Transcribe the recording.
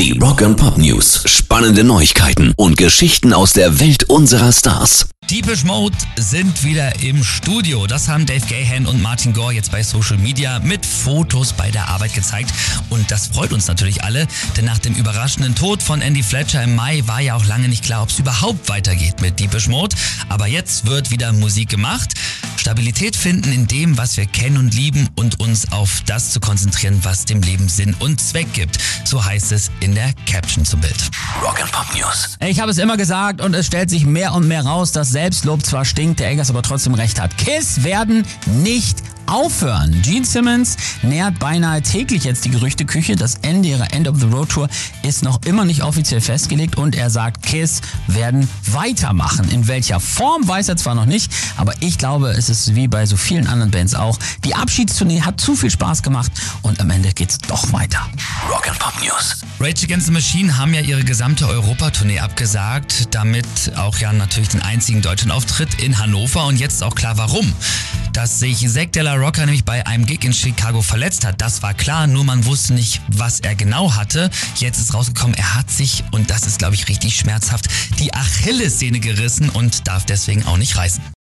Die Rock and Pop News. Spannende Neuigkeiten und Geschichten aus der Welt unserer Stars. Deepish Mode sind wieder im Studio. Das haben Dave Gahan und Martin Gore jetzt bei Social Media mit Fotos bei der Arbeit gezeigt. Und das freut uns natürlich alle, denn nach dem überraschenden Tod von Andy Fletcher im Mai war ja auch lange nicht klar, ob es überhaupt weitergeht mit Deepish Mode. Aber jetzt wird wieder Musik gemacht. Stabilität finden in dem, was wir kennen und lieben und uns auf das zu konzentrieren, was dem Leben Sinn und Zweck gibt. So heißt es in der Caption zum Bild. Rock and Pop News. Ich habe es immer gesagt und es stellt sich mehr und mehr raus, dass Selbstlob zwar stinkt, der Eggers aber trotzdem recht hat. Kiss werden nicht aufhören. Gene Simmons nährt beinahe täglich jetzt die Gerüchteküche. Das Ende ihrer End of the Road Tour ist noch immer nicht offiziell festgelegt und er sagt, Kiss werden weitermachen. In welcher Form weiß er zwar noch nicht, aber ich glaube, es ist wie bei so vielen anderen Bands auch. Die Abschiedstournee hat zu viel Spaß gemacht und am Ende geht's doch weiter. Rock and Pop News. Rage Against the Machine haben ja ihre gesamte Europatournee abgesagt, damit auch ja natürlich den einzigen deutschen Auftritt in Hannover und jetzt auch klar warum. Dass sich Zack de la Rocca nämlich bei einem Gig in Chicago verletzt hat, das war klar, nur man wusste nicht, was er genau hatte. Jetzt ist rausgekommen, er hat sich, und das ist glaube ich richtig schmerzhaft, die Achillessehne gerissen und darf deswegen auch nicht reisen.